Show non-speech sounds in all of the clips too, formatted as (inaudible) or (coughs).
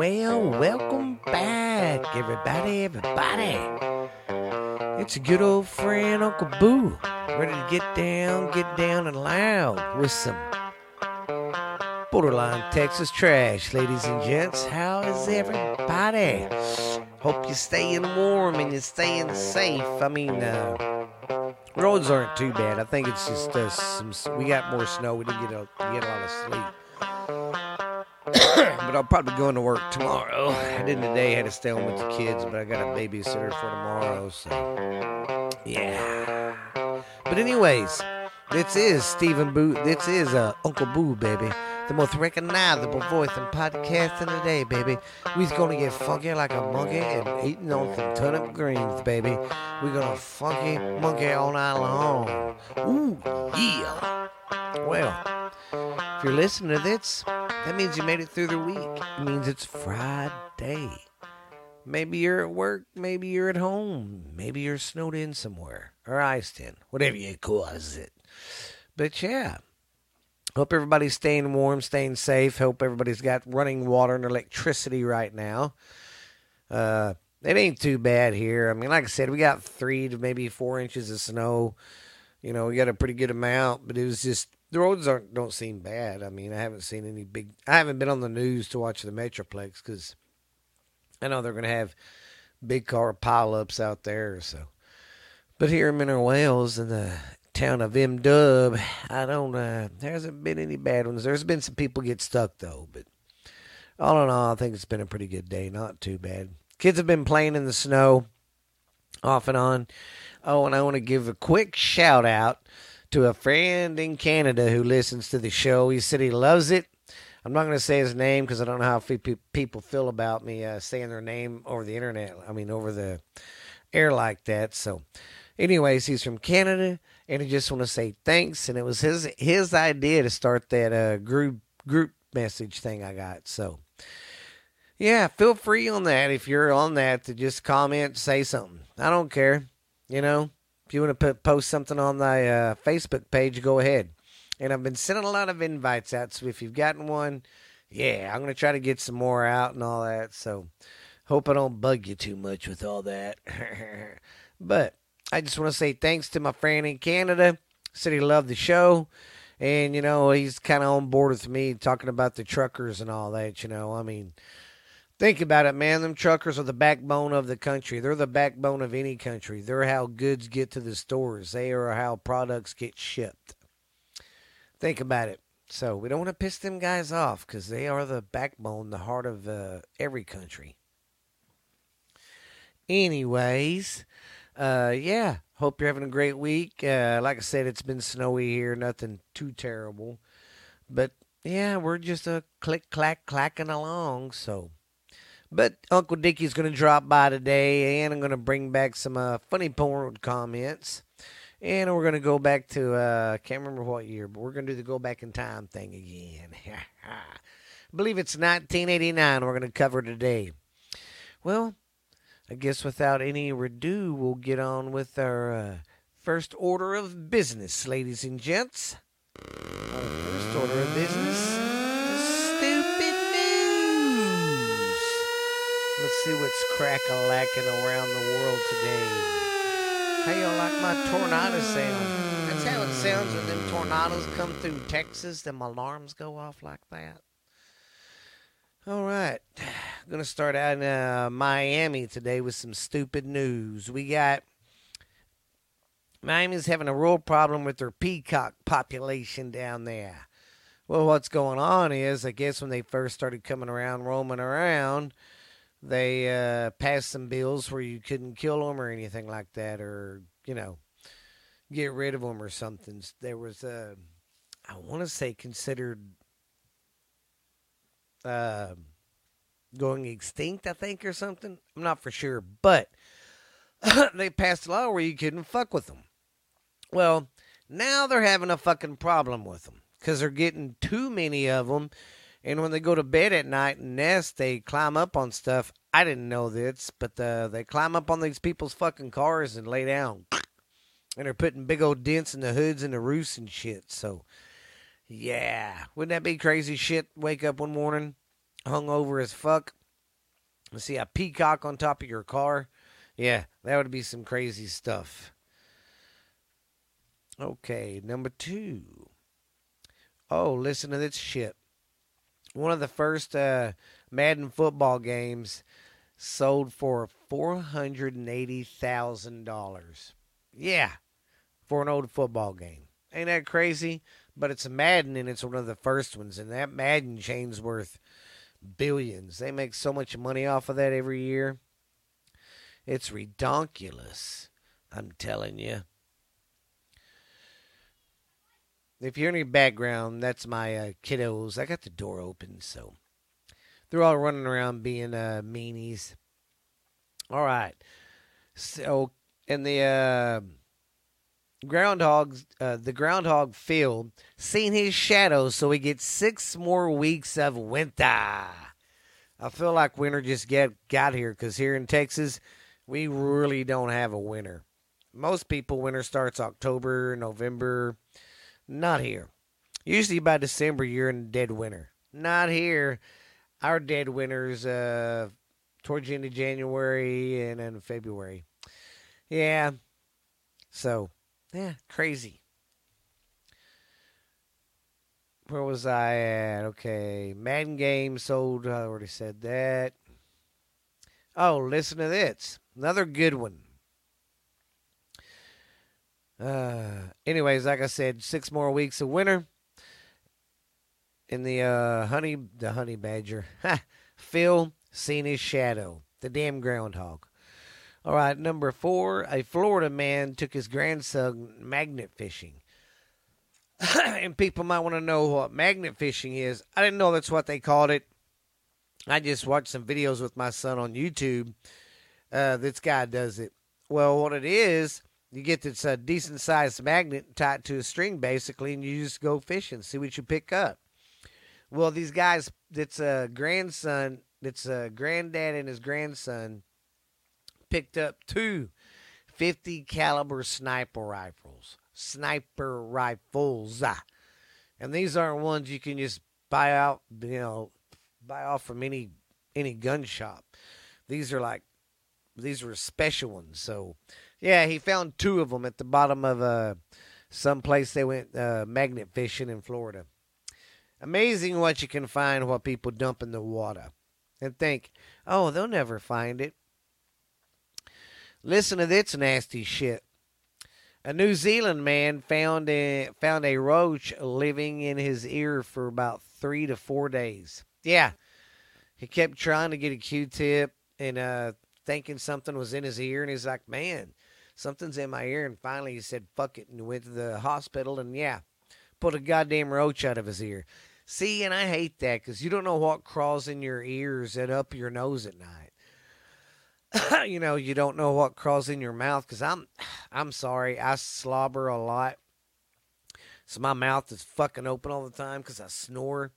Well, welcome back, everybody, everybody. It's a good old friend, Uncle Boo, ready to get down, get down and loud with some borderline Texas trash, ladies and gents. How is everybody? Hope you're staying warm and you're staying safe. I mean, uh, roads aren't too bad. I think it's just uh, some. We got more snow. We didn't get a get a lot of sleep. But I'll probably go into work tomorrow. (sighs) I didn't today. Had to stay home with the kids, but I got a babysitter for tomorrow. So yeah. But anyways, this is Stephen Boo. This is uh, Uncle Boo, baby. The most recognizable voice in podcasting today, baby. We's gonna get funky like a monkey and eating on some turnip greens, baby. We're gonna funky monkey all night long. Ooh, yeah. Well, if you're listening to this, that means you made it through the week. It means it's Friday. Maybe you're at work, maybe you're at home, maybe you're snowed in somewhere or iced in, whatever you call it. But yeah, hope everybody's staying warm, staying safe. Hope everybody's got running water and electricity right now. Uh, it ain't too bad here. I mean, like I said, we got three to maybe four inches of snow. You know, we got a pretty good amount, but it was just the roads aren't don't seem bad. I mean, I haven't seen any big. I haven't been on the news to watch the Metroplex because I know they're going to have big car pileups out there. So, but here in Mineral Wells in the town of M Dub, I don't. Uh, there hasn't been any bad ones. There's been some people get stuck though, but all in all, I think it's been a pretty good day. Not too bad. Kids have been playing in the snow off and on. Oh, and I want to give a quick shout out to a friend in Canada who listens to the show. He said he loves it. I'm not going to say his name because I don't know how people feel about me uh, saying their name over the internet. I mean, over the air like that. So, anyways, he's from Canada, and I just want to say thanks. And it was his his idea to start that uh, group group message thing I got. So, yeah, feel free on that if you're on that to just comment, say something. I don't care. You know, if you want to put, post something on the uh, Facebook page, go ahead. And I've been sending a lot of invites out, so if you've gotten one, yeah, I'm gonna try to get some more out and all that. So, hope I don't bug you too much with all that. (laughs) but I just want to say thanks to my friend in Canada. Said he loved the show, and you know he's kind of on board with me talking about the truckers and all that. You know, I mean Think about it, man. Them truckers are the backbone of the country. They're the backbone of any country. They're how goods get to the stores. They are how products get shipped. Think about it. So we don't want to piss them guys off because they are the backbone, the heart of uh, every country. Anyways, uh, yeah. Hope you're having a great week. Uh, like I said, it's been snowy here. Nothing too terrible, but yeah, we're just a click clack clacking along. So but Uncle Dickie's going to drop by today, and I'm going to bring back some uh, funny porn comments. And we're going to go back to, uh, can't remember what year, but we're going to do the go back in time thing again. I (laughs) believe it's 1989 we're going to cover today. Well, I guess without any ado, we'll get on with our uh, first order of business, ladies and gents. Our first order of business see what's crack-a-lacking around the world today. How y'all like my tornado sound? That's how it sounds when them tornadoes come through Texas. Them alarms go off like that. All right, I'm (sighs) gonna start out in uh, Miami today with some stupid news. We got Miami's having a real problem with their peacock population down there. Well, what's going on is, I guess when they first started coming around, roaming around, they uh, passed some bills where you couldn't kill them or anything like that, or you know, get rid of them or something. There was a, I want to say considered uh, going extinct, I think, or something. I'm not for sure, but (laughs) they passed a law where you couldn't fuck with them. Well, now they're having a fucking problem with them because they're getting too many of them and when they go to bed at night and nest, they climb up on stuff. I didn't know this, but uh, they climb up on these people's fucking cars and lay down. And they're putting big old dents in the hoods and the roofs and shit. So, yeah. Wouldn't that be crazy shit? Wake up one morning, hung over as fuck, and See a peacock on top of your car? Yeah, that would be some crazy stuff. Okay, number two. Oh, listen to this shit. One of the first uh, Madden football games sold for $480,000. Yeah, for an old football game. Ain't that crazy? But it's Madden and it's one of the first ones. And that Madden chain's worth billions. They make so much money off of that every year. It's redonkulous. I'm telling you. If you hear any background, that's my uh, kiddos. I got the door open, so they're all running around being uh, meanies. All right. So, in the uh, groundhog, uh, the groundhog field, seen his shadow, so we get six more weeks of winter. I feel like winter just get got here because here in Texas, we really don't have a winter. Most people, winter starts October, November. Not here. Usually by December, you're in dead winter. Not here. Our dead winter's uh, towards the end of January and then February. Yeah. So, yeah, crazy. Where was I at? Okay. Madden game sold. I already said that. Oh, listen to this. Another good one. Uh, anyways, like I said, six more weeks of winter. In the uh, honey, the honey badger, (laughs) Phil seen his shadow, the damn groundhog. All right, number four, a Florida man took his grandson magnet fishing. (coughs) and people might want to know what magnet fishing is. I didn't know that's what they called it. I just watched some videos with my son on YouTube. Uh, this guy does it. Well, what it is, you get this uh, decent sized magnet tied to a string basically, and you just go fishing, see what you pick up. Well, these guys, it's a grandson, it's a granddad and his grandson picked up two 50 caliber sniper rifles. Sniper rifles. And these aren't ones you can just buy out, you know, buy off from any any gun shop. These are like these were special ones. So yeah, he found two of them at the bottom of uh, some place they went uh, magnet fishing in Florida. Amazing what you can find while people dump in the water and think, oh, they'll never find it. Listen to this nasty shit. A New Zealand man found a, found a roach living in his ear for about three to four days. Yeah, he kept trying to get a Q-tip and uh, thinking something was in his ear, and he's like, "Man, something's in my ear. And finally he said, fuck it, and went to the hospital. And yeah, pulled a goddamn roach out of his ear. See, and I hate that because you don't know what crawls in your ears and up your nose at night. (laughs) you know, you don't know what crawls in your mouth because I'm, I'm sorry, I slobber a lot. So my mouth is fucking open all the time because I snore.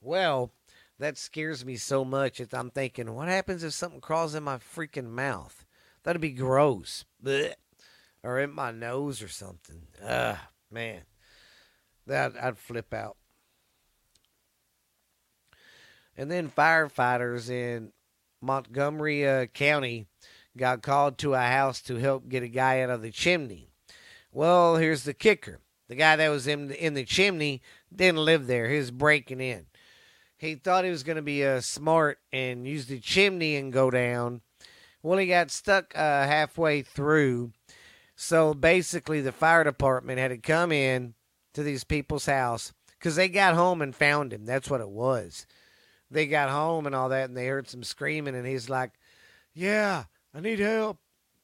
Well, that scares me so much that I'm thinking, what happens if something crawls in my freaking mouth? That'd be gross. Blech. Or in my nose or something. Ugh, man. That I'd flip out. And then firefighters in Montgomery uh, County got called to a house to help get a guy out of the chimney. Well, here's the kicker. The guy that was in the, in the chimney didn't live there. He was breaking in. He thought he was going to be uh, smart and use the chimney and go down well, he got stuck uh, halfway through. So basically, the fire department had to come in to these people's house because they got home and found him. That's what it was. They got home and all that, and they heard some screaming, and he's like, "Yeah, I need help.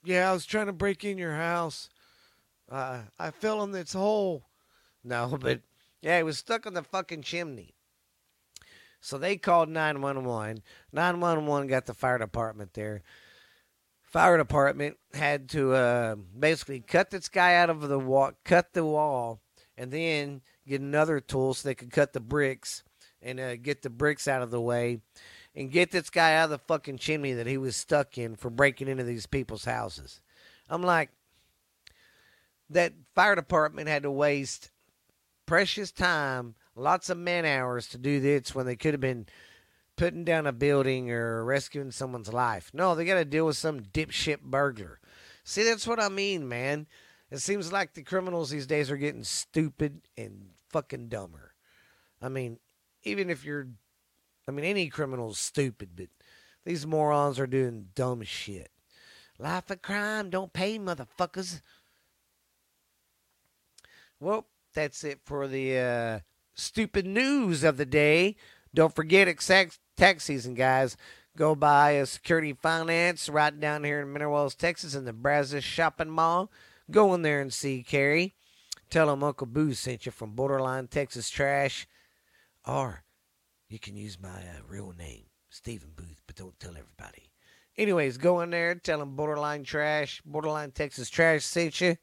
Yeah, I was trying to break in your house. Uh, I fell in this hole. (laughs) No, but yeah, he was stuck on the fucking chimney. So they called 911. 911 got the fire department there fire department had to uh, basically cut this guy out of the wall, cut the wall, and then get another tool so they could cut the bricks and uh, get the bricks out of the way and get this guy out of the fucking chimney that he was stuck in for breaking into these people's houses. I'm like, that fire department had to waste precious time, lots of man hours to do this when they could have been putting down a building or rescuing someone's life. No, they got to deal with some dipshit burglar. See, that's what I mean, man. It seems like the criminals these days are getting stupid and fucking dumber. I mean, even if you're, I mean, any criminal's stupid, but these morons are doing dumb shit. Life of crime, don't pay, motherfuckers. Well, that's it for the uh, stupid news of the day. Don't forget, exact tax season, guys. Go buy a security finance right down here in Mineral Wells, Texas, in the Brazos Shopping Mall. Go in there and see Carrie. Tell him Uncle Boo sent you from Borderline Texas Trash. Or you can use my uh, real name, Stephen Booth, but don't tell everybody. Anyways, go in there, tell them Borderline Trash, Borderline Texas Trash sent you,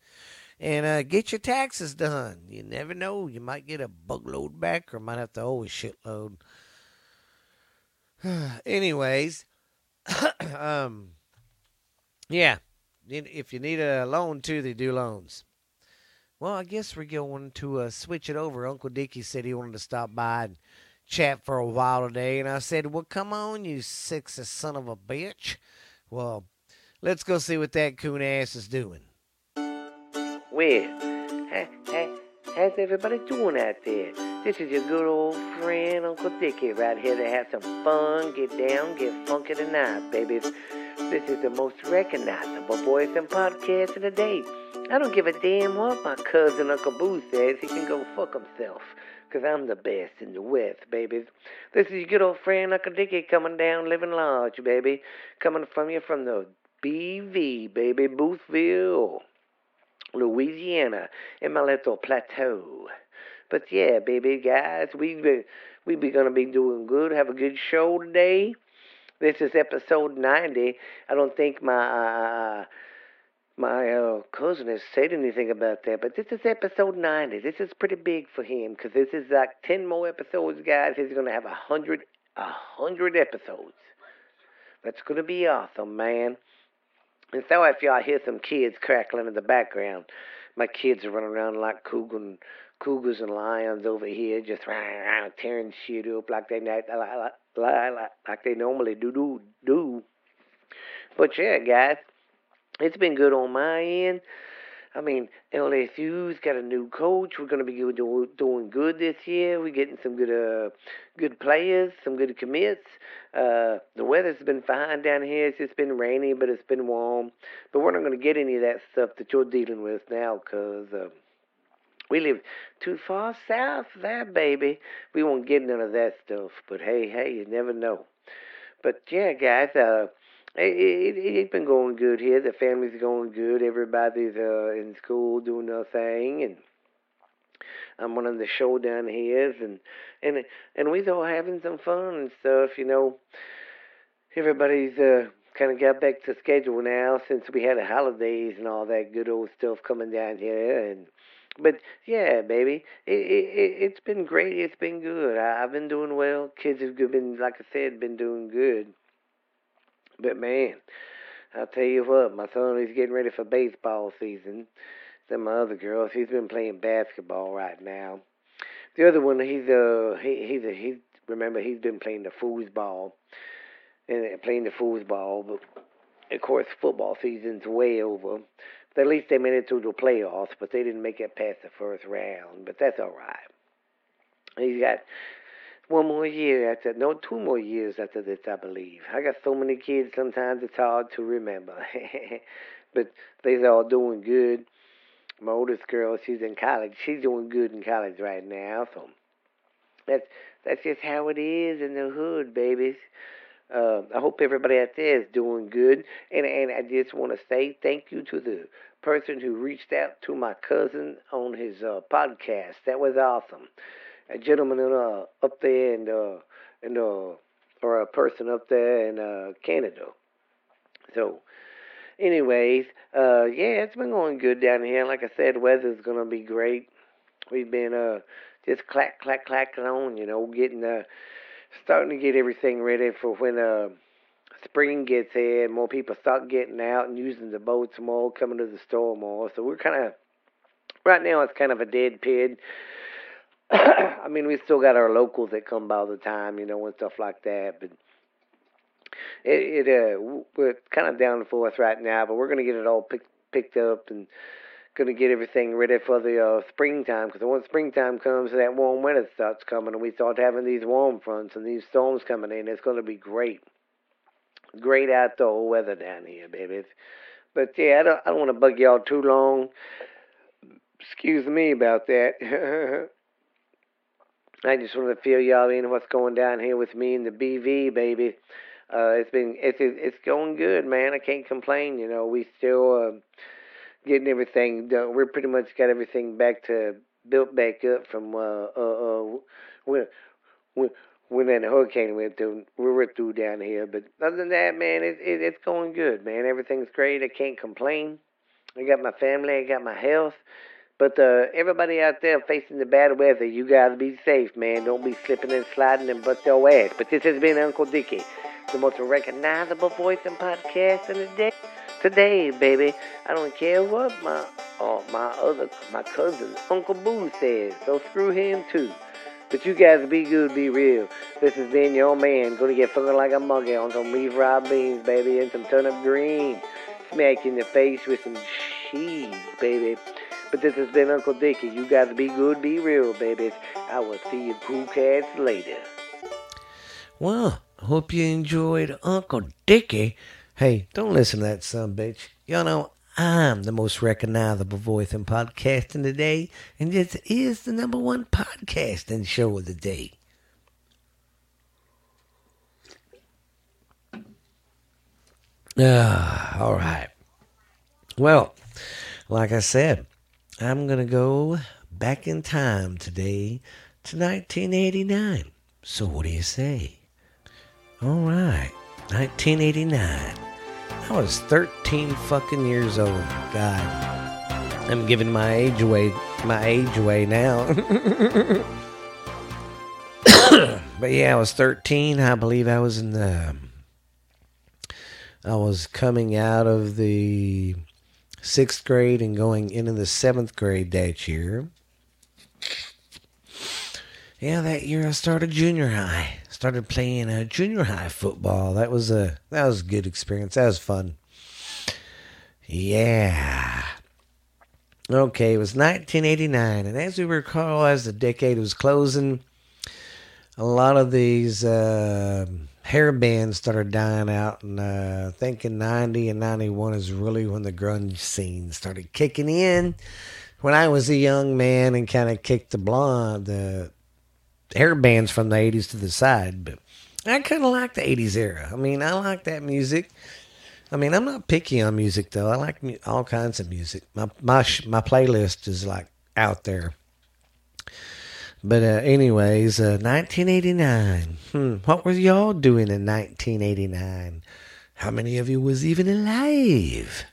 and uh, get your taxes done. You never know. You might get a bugload back or might have to owe a shitload. (sighs) Anyways, (coughs) um, yeah, if you need a loan too, they do loans. Well, I guess we're going to uh, switch it over. Uncle Dickie said he wanted to stop by and chat for a while today, and I said, "Well, come on, you sexy son of a bitch." Well, let's go see what that coon ass is doing. Well, how's everybody doing out there? This is your good old friend Uncle Dickie right here to have some fun, get down, get funky tonight, babies. This is the most recognizable voice and podcast of the day. I don't give a damn what my cousin Uncle Boo says. He can go fuck himself. Cause I'm the best in the West, babies. This is your good old friend Uncle Dickie coming down living large, baby. Coming from you from the BV, baby, Boothville, Louisiana, in my little plateau. But yeah, baby guys, we be, we be gonna be doing good. Have a good show today. This is episode ninety. I don't think my uh, my uh, cousin has said anything about that, but this is episode ninety. This is pretty big for him because this is like ten more episodes, guys. He's gonna have a hundred a hundred episodes. That's gonna be awesome, man. And so if y'all hear some kids crackling in the background, my kids are running around like cougars cougars and lions over here just (laughs) tearing shit up like they like, they normally do do do. But yeah, guys, it's been good on my end. I mean, LSU's got a new coach. We're going to be do, doing good this year. We're getting some good, uh, good players, some good commits. Uh, the weather's been fine down here. It's just been rainy, but it's been warm. But we're not going to get any of that stuff that you're dealing with now, cause uh, we live too far south there, baby. We won't get none of that stuff. But hey, hey, you never know. But yeah, guys, uh, it, it, it's been going good here. The family's going good. Everybody's uh, in school doing their thing, and I'm running the show down here, and and and we're all having some fun and stuff. You know, everybody's uh, kind of got back to schedule now since we had the holidays and all that good old stuff coming down here, and but yeah, baby, it, it it's been great. It's been good. I, I've been doing well. Kids have been, like I said, been doing good. But man, I'll tell you what, my son is getting ready for baseball season. Then my other girl, she's been playing basketball right now. The other one, he's uh he he's a, he's remember he's been playing the foosball and playing the foosball, but of course football season's way over at least they made it through the playoffs, but they didn't make it past the first round. But that's all right. He's got one more year after, no, two more years after this, I believe. I got so many kids, sometimes it's hard to remember. (laughs) but they're all doing good. My oldest girl, she's in college. She's doing good in college right now. So that's that's just how it is in the hood, babies. Uh, I hope everybody out there is doing good. And, and I just want to say thank you to the person who reached out to my cousin on his uh, podcast. That was awesome. A gentleman in, uh, up there and uh, in uh, or a person up there in uh, Canada. So, anyways, uh, yeah, it's been going good down here. Like I said, weather's gonna be great. We've been uh, just clack, clack, clacking on, you know, getting the. Uh, starting to get everything ready for when uh, spring gets here and more people start getting out and using the boats more, coming to the store more. So we're kind of right now it's kind of a dead period. (coughs) I mean, we still got our locals that come by all the time, you know, and stuff like that. But it, it uh, we're kind of down for us right now, but we're gonna get it all picked picked up and gonna get everything ready for the uh, springtime. Because once springtime comes, that warm weather starts coming, and we start having these warm fronts and these storms coming in. It's gonna be great, great outdoor weather down here, baby. But yeah, I don't, I don't want to bug y'all too long. Excuse me about that. (laughs) I just want to fill y'all in what's going down here with me and the BV, baby. Uh, it's been it's it's going good, man. I can't complain. You know, we still uh, getting everything done. We're pretty much got everything back to built back up from uh uh, uh when when when that hurricane went through. We were through down here, but other than that, man, it, it it's going good, man. Everything's great. I can't complain. I got my family. I got my health. But uh, everybody out there facing the bad weather, you gotta be safe, man. Don't be slipping and sliding and bust your ass. But this has been Uncle Dickie, the most recognizable voice in podcast in the day. Today, baby, I don't care what my oh, my other my cousin Uncle Boo says. So screw him too. But you guys be good, be real. This has been your man, gonna get fucking like a monkey on some beef fried beans, baby, and some turnip green. Smack in the face with some cheese, baby. But this has been Uncle Dickie. You guys be good, be real, babies. I will see you cool cats later. Well, hope you enjoyed Uncle Dickie. Hey, don't listen to that son bitch. Y'all know I'm the most recognizable voice in podcasting today, and this is the number one podcasting show of the day. Ah, all right. Well, like I said, I'm going to go back in time today to 1989. So, what do you say? All right, 1989. I was 13 fucking years old. God, I'm giving my age away, my age away now. (laughs) but yeah, I was 13. I believe I was in the. Um, I was coming out of the sixth grade and going into the seventh grade that year. Yeah, that year I started junior high. Started playing uh, junior high football. That was a that was a good experience. That was fun. Yeah. Okay, it was 1989, and as we recall, as the decade was closing, a lot of these uh, hair bands started dying out, and uh, I think in 90 and 91 is really when the grunge scene started kicking in. When I was a young man and kind of kicked the blonde, the hair bands from the 80s to the side, but I kind of like the 80s era. I mean, I like that music. I mean, I'm not picky on music though. I like mu- all kinds of music. My my sh- my playlist is like out there. But uh, anyways, uh, 1989. Hmm, what were y'all doing in 1989? How many of you was even alive?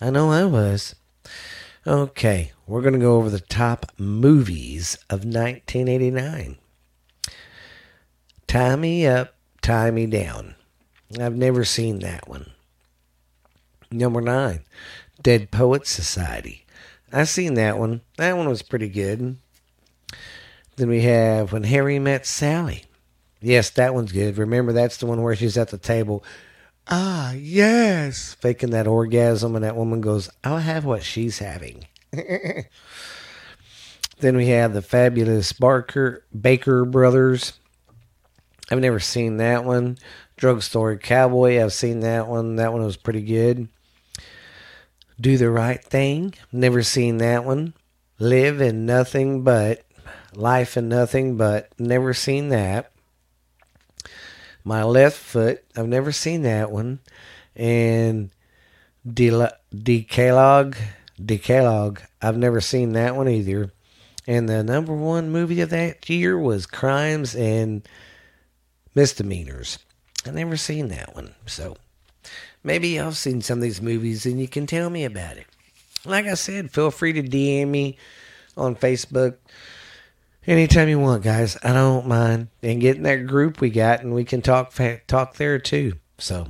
I know I was. Okay, we're gonna go over the top movies of 1989. Tie Me Up, Tie Me Down. I've never seen that one. Number nine, Dead Poets Society. I've seen that one. That one was pretty good. Then we have When Harry Met Sally. Yes, that one's good. Remember, that's the one where she's at the table. Ah, yes. Faking that orgasm, and that woman goes, I'll have what she's having. (laughs) then we have the fabulous Barker Baker Brothers. I've never seen that one. Drugstore Cowboy, I've seen that one. That one was pretty good. Do the Right Thing, never seen that one. Live in Nothing But, Life in Nothing But, never seen that. My Left Foot, I've never seen that one. And Decalogue, Decalogue, I've never seen that one either. And the number one movie of that year was Crimes and Misdemeanors. I've never seen that one. So maybe y'all seen some of these movies and you can tell me about it. Like I said, feel free to DM me on Facebook anytime you want, guys. I don't mind. And get in that group we got and we can talk talk there too. So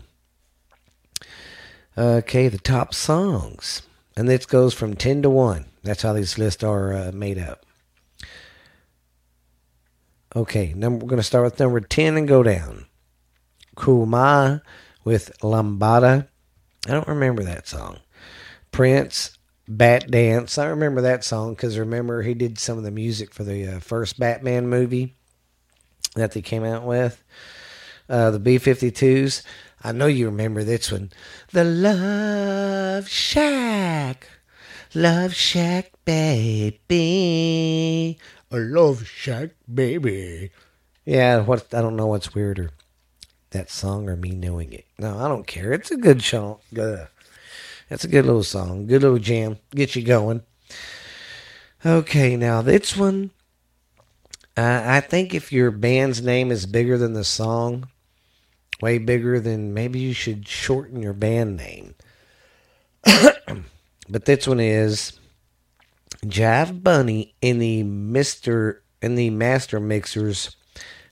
okay, the top songs. And this goes from 10 to 1. That's how these lists are uh, made up. Okay, number, we're going to start with number 10 and go down. Kaoma with Lambada. I don't remember that song. Prince, Batdance. I remember that song because remember he did some of the music for the uh, first Batman movie that they came out with. Uh, the B 52s. I know you remember this one. The Love Shack. Love Shack, baby. A Love Shack, baby. Yeah, what I don't know what's weirder, that song or me knowing it. No, I don't care. It's a good song. Good. That's a good little song. Good little jam. Get you going. Okay, now this one. Uh, I think if your band's name is bigger than the song, way bigger, then maybe you should shorten your band name. (coughs) but this one is Jive Bunny in the Mister in the Master Mixers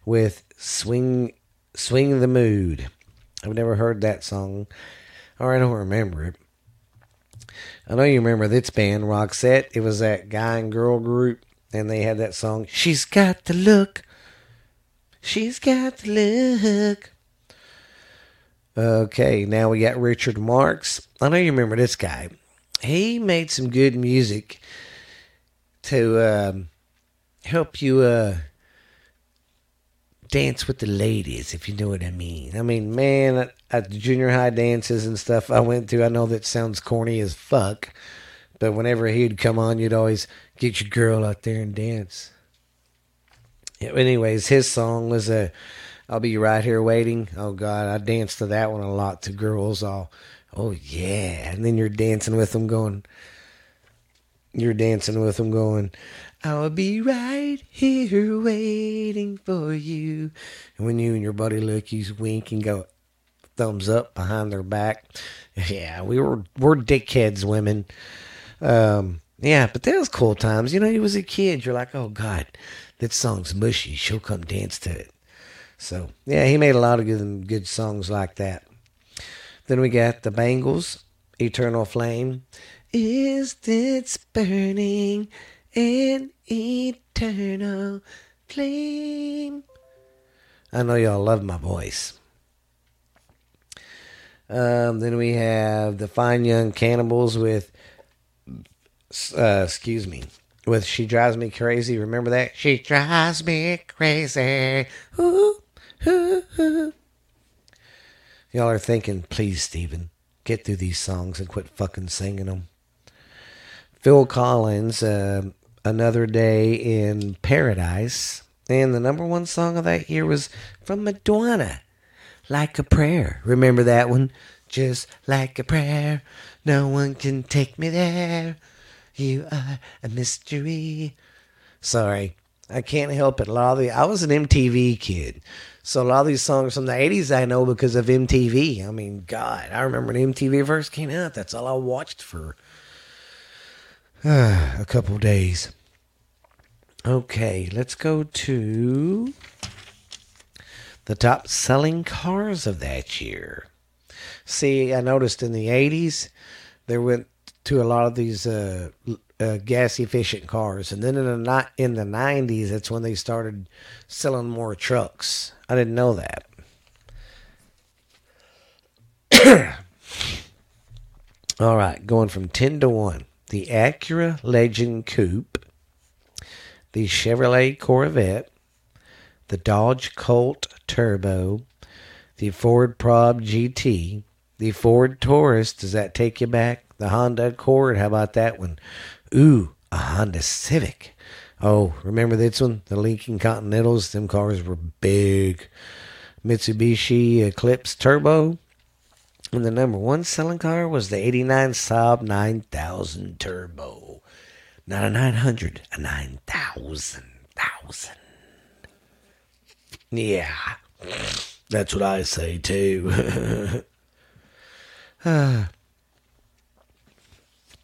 with Swing Swing the Mood. I've never heard that song, or I don't remember it. I know you remember this band, Roxette. It was that guy and girl group, and they had that song. She's got the look. She's got the look. Okay, now we got Richard Marx. I know you remember this guy. He made some good music to um, help you uh, dance with the ladies, if you know what I mean. I mean, man, at, the junior high dances and stuff I went to, I know that sounds corny as fuck, but whenever he'd come on, you'd always get your girl out there and dance. Anyways, his song was a. I'll be right here waiting. Oh God, I danced to that one a lot to girls. All, oh yeah, and then you're dancing with them, going. You're dancing with them, going. I'll be right here waiting for you. And when you and your buddy look, you wink and go thumbs up behind their back. Yeah, we were we're dickheads, women. Um, yeah, but that was cool times. You know, you was a kid. You're like, oh God, that song's mushy. She'll come dance to it. So yeah, he made a lot of good good songs like that. Then we got the Bangles, Eternal Flame. Is this burning an eternal flame? I know y'all love my voice. Um, then we have the Fine Young Cannibals with, uh, excuse me, with She Drives Me Crazy. Remember that? She drives me crazy. Ooh. ooh, ooh. Y'all are thinking, please, Stephen, get through these songs and quit fucking singing them. Phil Collins, uh, Another Day in Paradise. And the number one song of that year was from Madonna, Like a Prayer. Remember that one? Just like a prayer, no one can take me there. You are a mystery. Sorry, I can't help it. A lot of the, I was an MTV kid. So a lot of these songs from the 80s I know because of MTV. I mean, God, I remember when MTV first came out. That's all I watched for uh, (sighs) a couple days. Okay, let's go to the top selling cars of that year. See, I noticed in the 80s, there went to a lot of these uh, uh, gas efficient cars, and then in the in the 90s, that's when they started selling more trucks. I didn't know that. (coughs) All right, going from 10 to 1. The Acura Legend Coupe, the Chevrolet Corvette, the Dodge Colt Turbo, the Ford Probe GT, the Ford Taurus. Does that take you back? The Honda Accord. How about that one? Ooh, a Honda Civic. Oh, remember this one? The Lincoln Continentals. Them cars were big. Mitsubishi Eclipse Turbo. And the number one selling car was the 89 Saab 9000 Turbo. Not a 900, a 9000. Thousand. Yeah. That's what I say too. (sighs) All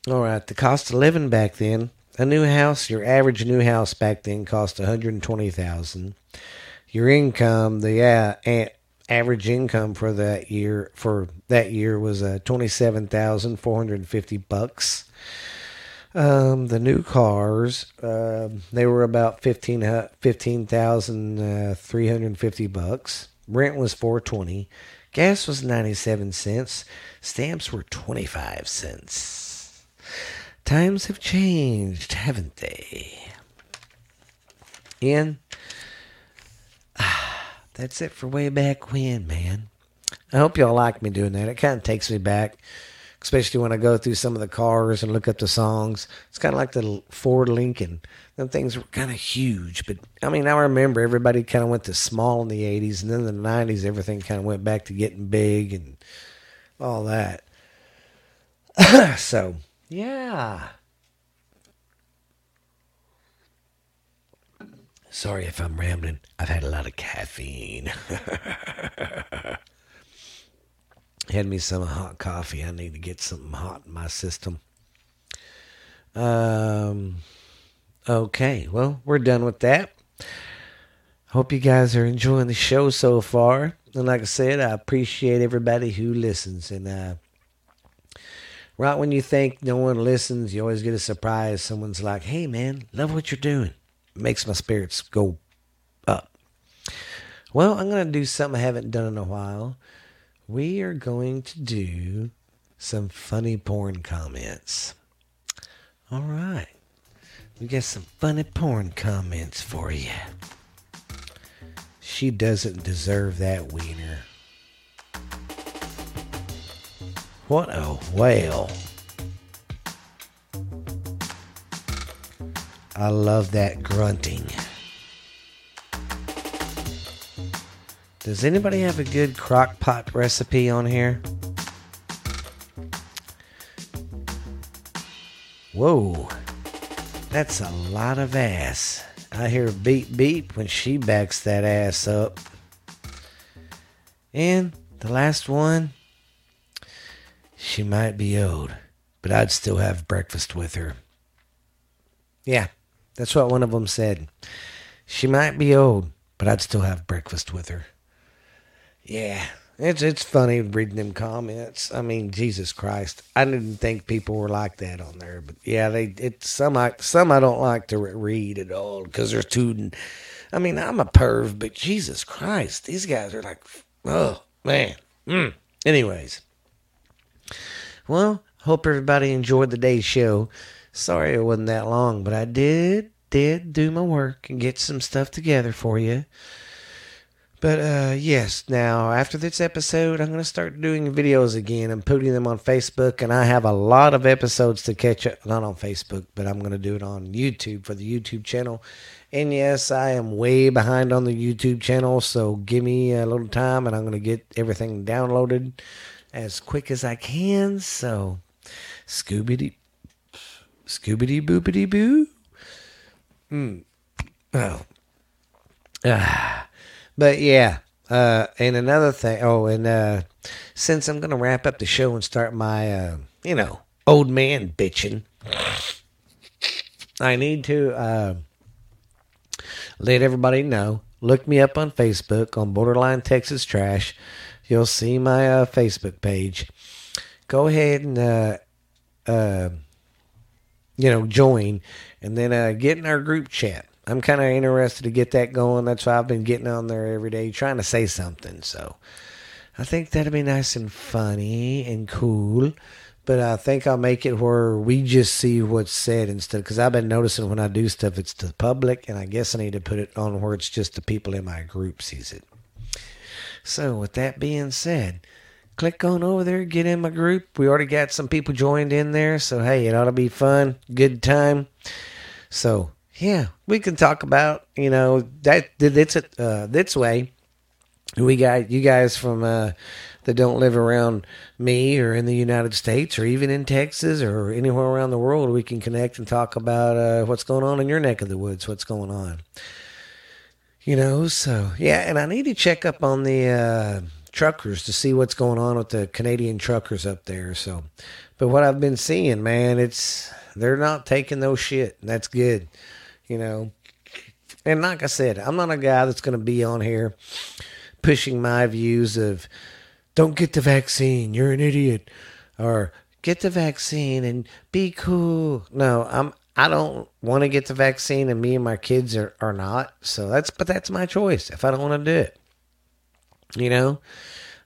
right, the cost of living back then a new house, your average new house back then cost one hundred twenty thousand. Your income, the uh, average income for that year for that year was uh, twenty seven thousand four hundred fifty bucks. Um, the new cars, um, they were about 15 uh, 15,350 bucks. Rent was 420. Gas was 97 cents. Stamps were 25 cents. Times have changed, haven't they? Ian, (sighs) that's it for way back when, man. I hope y'all like me doing that. It kind of takes me back especially when I go through some of the cars and look up the songs. It's kind of like the Ford Lincoln. Them things were kind of huge, but I mean, I remember everybody kind of went to small in the 80s, and then in the 90s, everything kind of went back to getting big and all that. (coughs) so, yeah. Sorry if I'm rambling. I've had a lot of caffeine. (laughs) Had me some hot coffee. I need to get something hot in my system. Um, okay, well, we're done with that. Hope you guys are enjoying the show so far. And like I said, I appreciate everybody who listens. And uh, right when you think no one listens, you always get a surprise. Someone's like, hey, man, love what you're doing. Makes my spirits go up. Well, I'm going to do something I haven't done in a while we are going to do some funny porn comments. All right. We got some funny porn comments for you. She doesn't deserve that wiener. What a whale. I love that grunting. Does anybody have a good crock pot recipe on here? Whoa, that's a lot of ass. I hear beep beep when she backs that ass up. And the last one, she might be old, but I'd still have breakfast with her. Yeah, that's what one of them said. She might be old, but I'd still have breakfast with her. Yeah, it's it's funny reading them comments. I mean, Jesus Christ, I didn't think people were like that on there, but yeah, they it's some I some I don't like to read at all because they're too. I mean, I'm a perv, but Jesus Christ, these guys are like, oh man. Mm. Anyways, well, hope everybody enjoyed the day's show. Sorry it wasn't that long, but I did did do my work and get some stuff together for you. But uh, yes, now after this episode, I'm going to start doing videos again and putting them on Facebook. And I have a lot of episodes to catch up, not on Facebook, but I'm going to do it on YouTube for the YouTube channel. And yes, I am way behind on the YouTube channel, so give me a little time and I'm going to get everything downloaded as quick as I can. So, scooby-dee, Scooby Boopity Boo. Hmm. Oh. Ah. But yeah, uh, and another thing. Oh, and uh, since I'm gonna wrap up the show and start my, uh, you know, old man bitching, I need to uh, let everybody know. Look me up on Facebook on Borderline Texas Trash. You'll see my uh, Facebook page. Go ahead and uh, uh, you know join, and then uh, get in our group chat. I'm kind of interested to get that going. That's why I've been getting on there every day trying to say something. So I think that'll be nice and funny and cool. But I think I'll make it where we just see what's said instead. Because I've been noticing when I do stuff, it's to the public, and I guess I need to put it on where it's just the people in my group sees it. So with that being said, click on over there, get in my group. We already got some people joined in there, so hey, it ought to be fun, good time. So yeah, we can talk about you know that it's uh, this way. We got you guys from uh, that don't live around me or in the United States or even in Texas or anywhere around the world. We can connect and talk about uh, what's going on in your neck of the woods. What's going on? You know, so yeah, and I need to check up on the uh, truckers to see what's going on with the Canadian truckers up there. So, but what I've been seeing, man, it's they're not taking those shit. And that's good you know. And like I said, I'm not a guy that's going to be on here pushing my views of don't get the vaccine, you're an idiot, or get the vaccine and be cool. No, I'm I don't want to get the vaccine and me and my kids are, are not. So that's but that's my choice if I don't want to do it. You know?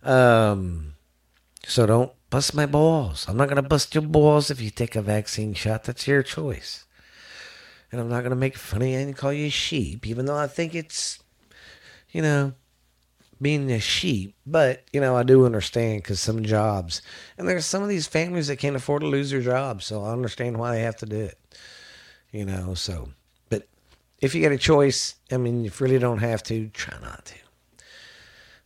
Um so don't bust my balls. I'm not gonna bust your balls if you take a vaccine shot. That's your choice. And I'm not gonna make fun of you and call you a sheep, even though I think it's you know, being a sheep, but you know I do understand because some jobs, and there's some of these families that can't afford to lose their jobs, so I understand why they have to do it. You know, so but if you get a choice, I mean, you really don't have to. Try not to.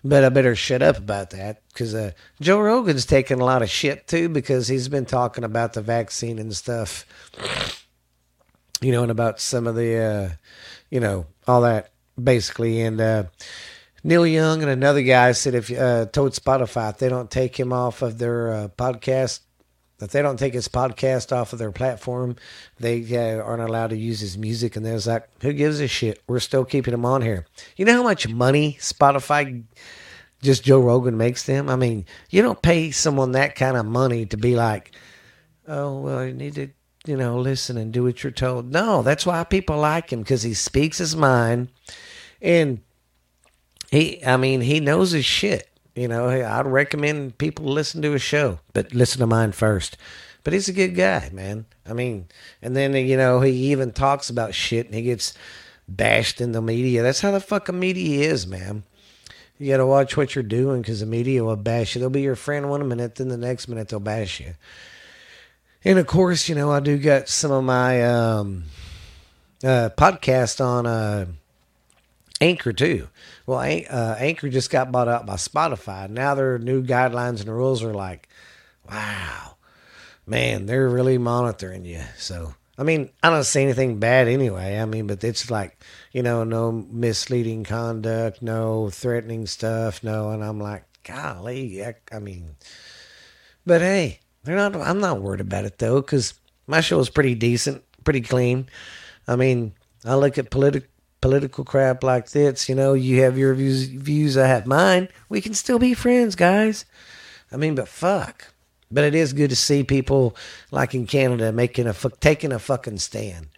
But I better shut up about that because uh, Joe Rogan's taking a lot of shit too because he's been talking about the vaccine and stuff. You know, and about some of the, uh, you know, all that basically, and. uh Neil Young and another guy said if uh, told Spotify if they don't take him off of their uh, podcast, if they don't take his podcast off of their platform, they uh, aren't allowed to use his music. And there's like, who gives a shit? We're still keeping him on here. You know how much money Spotify, just Joe Rogan makes them? I mean, you don't pay someone that kind of money to be like, oh well, you need to you know listen and do what you're told. No, that's why people like him because he speaks his mind and he, I mean, he knows his shit. You know, I'd recommend people listen to his show, but listen to mine first. But he's a good guy, man. I mean, and then, you know, he even talks about shit and he gets bashed in the media. That's how the fucking media is, man. You got to watch what you're doing because the media will bash you. They'll be your friend one minute, then the next minute they'll bash you. And of course, you know, I do got some of my um, uh, podcast on uh, Anchor too. Well, uh, Anchor just got bought out by Spotify. Now their new guidelines and rules are like, wow, man, they're really monitoring you. So, I mean, I don't see anything bad anyway. I mean, but it's like, you know, no misleading conduct, no threatening stuff, no. And I'm like, golly, I, I mean, but hey, they're not. I'm not worried about it though, because my show is pretty decent, pretty clean. I mean, I look at political political crap like this. You know, you have your views, views, I have mine. We can still be friends, guys. I mean, but fuck. But it is good to see people like in Canada making a taking a fucking stand.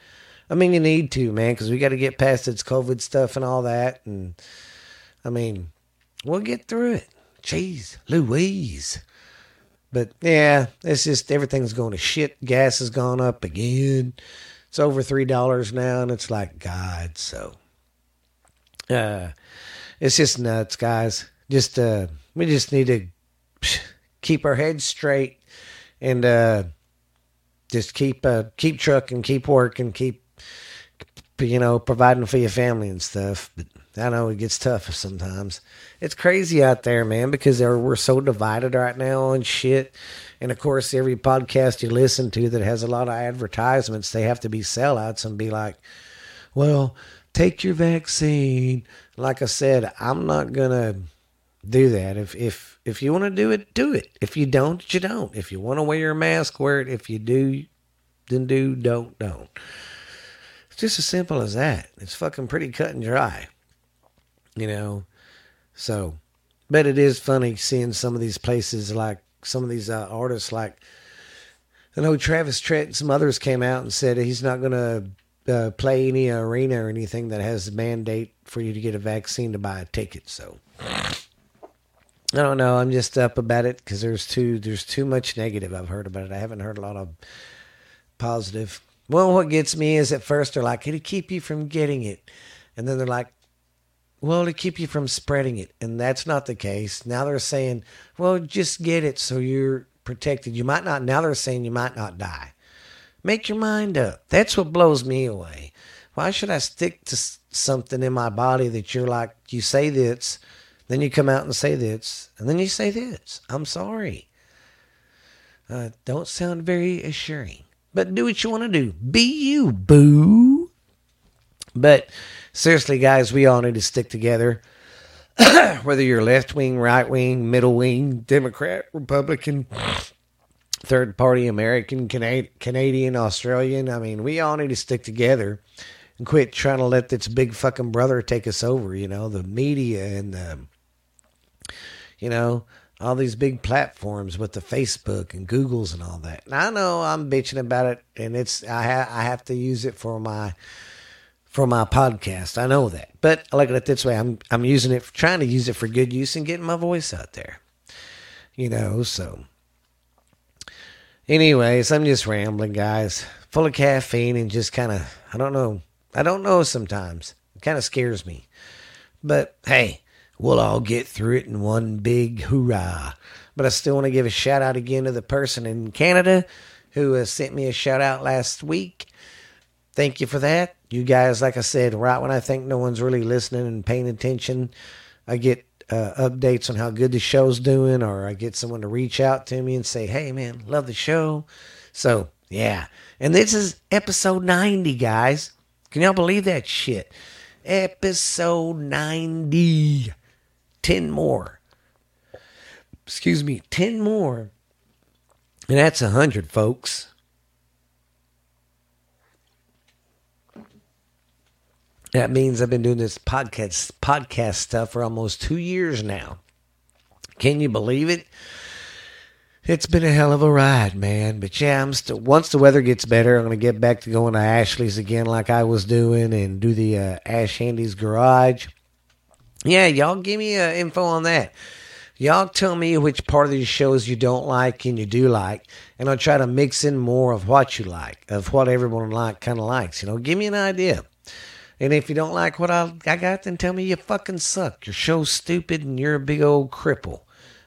I mean, you need to, man, because we got to get past this COVID stuff and all that. And I mean, we'll get through it. Jeez, Louise. But yeah, it's just everything's going to shit. Gas has gone up again. It's over three dollars now, and it's like God. So, uh, it's just nuts, guys. Just uh, we just need to (sniffs) keep our heads straight and uh, just keep uh, keep trucking, keep working, keep you know providing for your family and stuff. But I know it gets tough sometimes. It's crazy out there, man, because we're so divided right now on shit. And of course, every podcast you listen to that has a lot of advertisements, they have to be sellouts and be like, well, take your vaccine. Like I said, I'm not going to do that. If, if, if you want to do it, do it. If you don't, you don't. If you want to wear your mask, wear it. If you do, then do, don't, don't. It's just as simple as that. It's fucking pretty cut and dry. You know? So, but it is funny seeing some of these places like some of these uh, artists like I know Travis Tritt some others came out and said he's not going to uh, play any arena or anything that has a mandate for you to get a vaccine to buy a ticket. So I don't know. I'm just up about it because there's too there's too much negative I've heard about it. I haven't heard a lot of positive. Well, what gets me is at first they're like, it'll keep you from getting it, and then they're like, well, to keep you from spreading it. And that's not the case. Now they're saying, well, just get it so you're protected. You might not, now they're saying you might not die. Make your mind up. That's what blows me away. Why should I stick to something in my body that you're like, you say this, then you come out and say this, and then you say this? I'm sorry. Uh, don't sound very assuring. But do what you want to do. Be you, boo. But seriously, guys, we all need to stick together. (coughs) Whether you're left wing, right wing, middle wing, Democrat, Republican, third party, American, Canadian, Australian, I mean, we all need to stick together and quit trying to let this big fucking brother take us over. You know, the media and the, you know, all these big platforms with the Facebook and Googles and all that. And I know I'm bitching about it, and it's I ha- I have to use it for my for my podcast. I know that, but I at it this way: I'm I'm using it, trying to use it for good use and getting my voice out there. You know, so. Anyways, I'm just rambling, guys. Full of caffeine and just kind of, I don't know. I don't know sometimes. It kind of scares me. But hey, we'll all get through it in one big hoorah. But I still want to give a shout out again to the person in Canada who uh, sent me a shout out last week. Thank you for that. You guys, like I said, right when I think no one's really listening and paying attention, I get uh, updates on how good the show's doing, or I get someone to reach out to me and say, hey, man, love the show. So, yeah. And this is episode 90, guys. Can y'all believe that shit? Episode 90. 10 more. Excuse me, 10 more. And that's 100, folks. That means I've been doing this podcast podcast stuff for almost 2 years now. Can you believe it? It's been a hell of a ride, man. But yeah, I'm. Once the weather gets better, I'm gonna get back to going to Ashley's again, like I was doing, and do the uh, Ash Handy's garage. Yeah, y'all give me uh, info on that. Y'all tell me which part of these shows you don't like and you do like, and I'll try to mix in more of what you like, of what everyone like kind of likes. You know, give me an idea. And if you don't like what I, I got, then tell me you fucking suck. Your show's stupid and you're a big old cripple.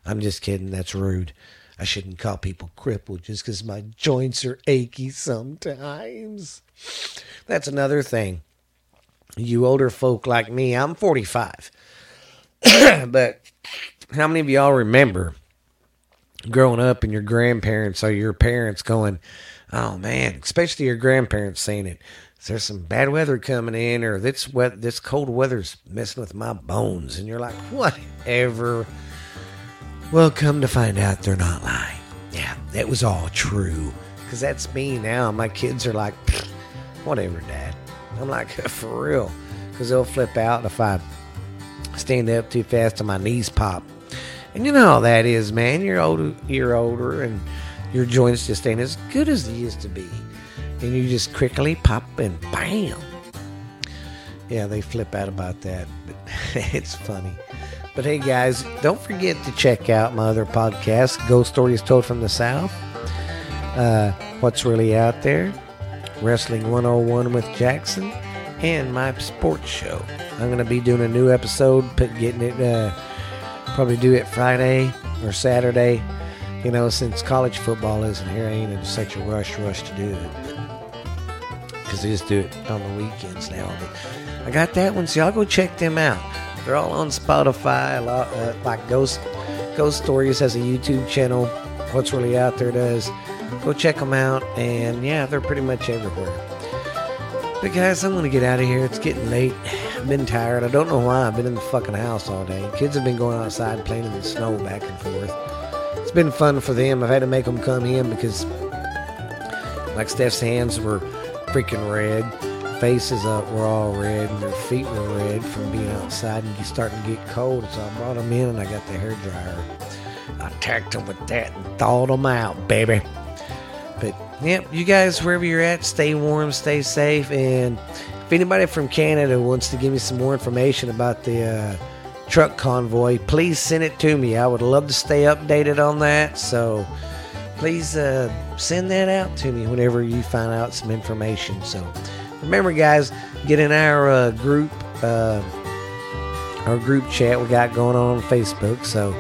I'm just kidding. That's rude. I shouldn't call people crippled just because my joints are achy sometimes. That's another thing. You older folk like me, I'm 45. (coughs) but how many of y'all remember growing up and your grandparents or your parents going, oh man, especially your grandparents saying it, there's some bad weather coming in or this wet this cold weather's messing with my bones. And you're like whatever. Well come to find out they're not lying. Yeah that was all true. Because that's me now. My kids are like whatever dad. I'm like (laughs) for real. Because they'll flip out if i stand up too fast and my knees pop. And you know how that is man. You're older you're older and your joints just ain't as good as they used to be and you just quickly pop and bam. Yeah, they flip out about that, but (laughs) it's funny. But hey, guys, don't forget to check out my other podcast, Ghost Stories Told from the South. Uh, What's Really Out There, Wrestling 101 with Jackson, and my sports show. I'm going to be doing a new episode, put, getting it, uh, probably do it Friday or Saturday. You know, since college football isn't here, I ain't in such a rush, rush to do it because they just do it on the weekends now. But I got that one, so y'all go check them out. They're all on Spotify. Lot, uh, like Ghost Ghost Stories has a YouTube channel. What's really out there does. Go check them out, and yeah, they're pretty much everywhere. But guys, I'm gonna get out of here. It's getting late. I've been tired. I don't know why. I've been in the fucking house all day. Kids have been going outside playing in the snow back and forth. It's been fun for them. I've had to make them come in because, like Steph's hands were freaking red. Faces up were all red, and their feet were red from being outside and starting to get cold. So I brought them in, and I got the hair dryer. I attacked them with that and thawed them out, baby. But yep, you guys, wherever you're at, stay warm, stay safe, and if anybody from Canada wants to give me some more information about the uh, truck convoy, please send it to me. I would love to stay updated on that. So please uh, send that out to me whenever you find out some information. So remember, guys, get in our uh, group, uh, our group chat we got going on on Facebook. So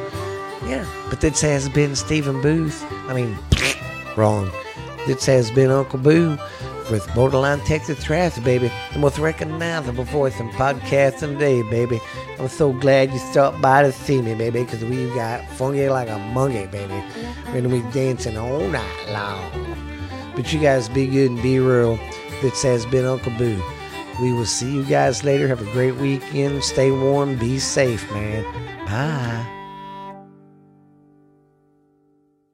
yeah, but this has been Stephen Booth. I mean, (sniffs) wrong. This has been Uncle Boo with Borderline Texas Trash, baby. The most recognizable voice in podcasting today, baby. I'm so glad you stopped by to see me, baby, because we got funky like a monkey, baby. We're going to be dancing all night long. But you guys be good and be real. This has been Uncle Boo. We will see you guys later. Have a great weekend. Stay warm. Be safe, man. Bye.